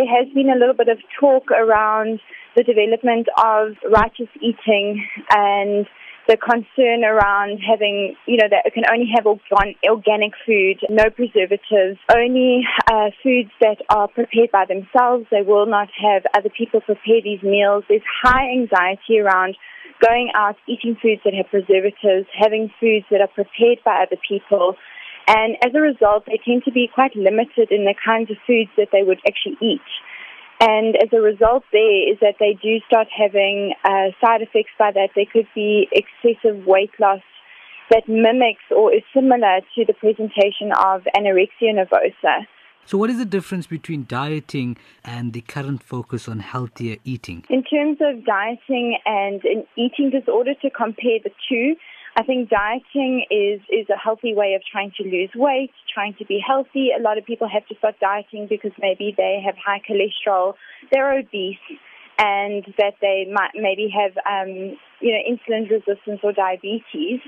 there has been a little bit of talk around the development of righteous eating and the concern around having, you know, that it can only have organic food, no preservatives, only uh, foods that are prepared by themselves. They will not have other people prepare these meals. There's high anxiety around going out, eating foods that have preservatives, having foods that are prepared by other people. And as a result, they tend to be quite limited in the kinds of foods that they would actually eat. And as a result, there is that they do start having uh, side effects by that. There could be excessive weight loss that mimics or is similar to the presentation of anorexia nervosa. So, what is the difference between dieting and the current focus on healthier eating? In terms of dieting and an eating disorder, to compare the two, I think dieting is, is a healthy way of trying to lose weight, trying to be healthy. A lot of people have to start dieting because maybe they have high cholesterol, they're obese, and that they might maybe have, um, you know, insulin resistance or diabetes.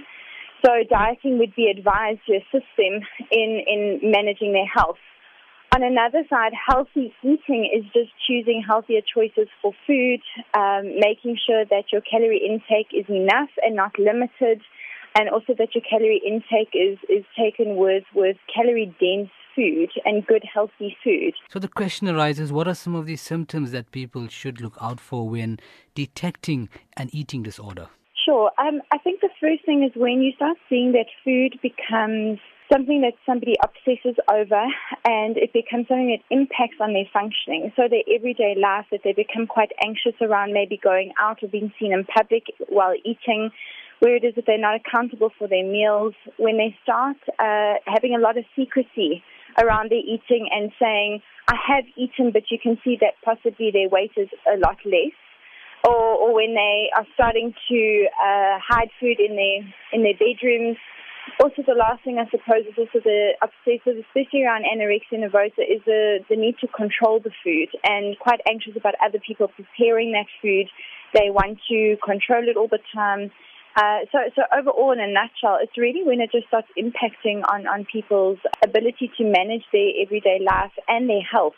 So dieting would be advised to assist them in, in managing their health. On another side, healthy eating is just choosing healthier choices for food, um, making sure that your calorie intake is enough and not limited, and also that your calorie intake is, is taken with, with calorie dense food and good healthy food. So the question arises what are some of these symptoms that people should look out for when detecting an eating disorder? Sure. Um, I think the first thing is when you start seeing that food becomes something that somebody obsesses over and it becomes something that impacts on their functioning. So their everyday life that they become quite anxious around maybe going out or being seen in public while eating, where it is that they're not accountable for their meals, when they start uh, having a lot of secrecy around their eating and saying, I have eaten, but you can see that possibly their weight is a lot less. Or, or when they are starting to uh, hide food in their in their bedrooms also, the last thing I suppose is also the obsessive, especially around anorexia nervosa, is the, the need to control the food and quite anxious about other people preparing that food. They want to control it all the time. Uh, so, so overall, in a nutshell, it's really when it just starts impacting on, on people's ability to manage their everyday life and their health.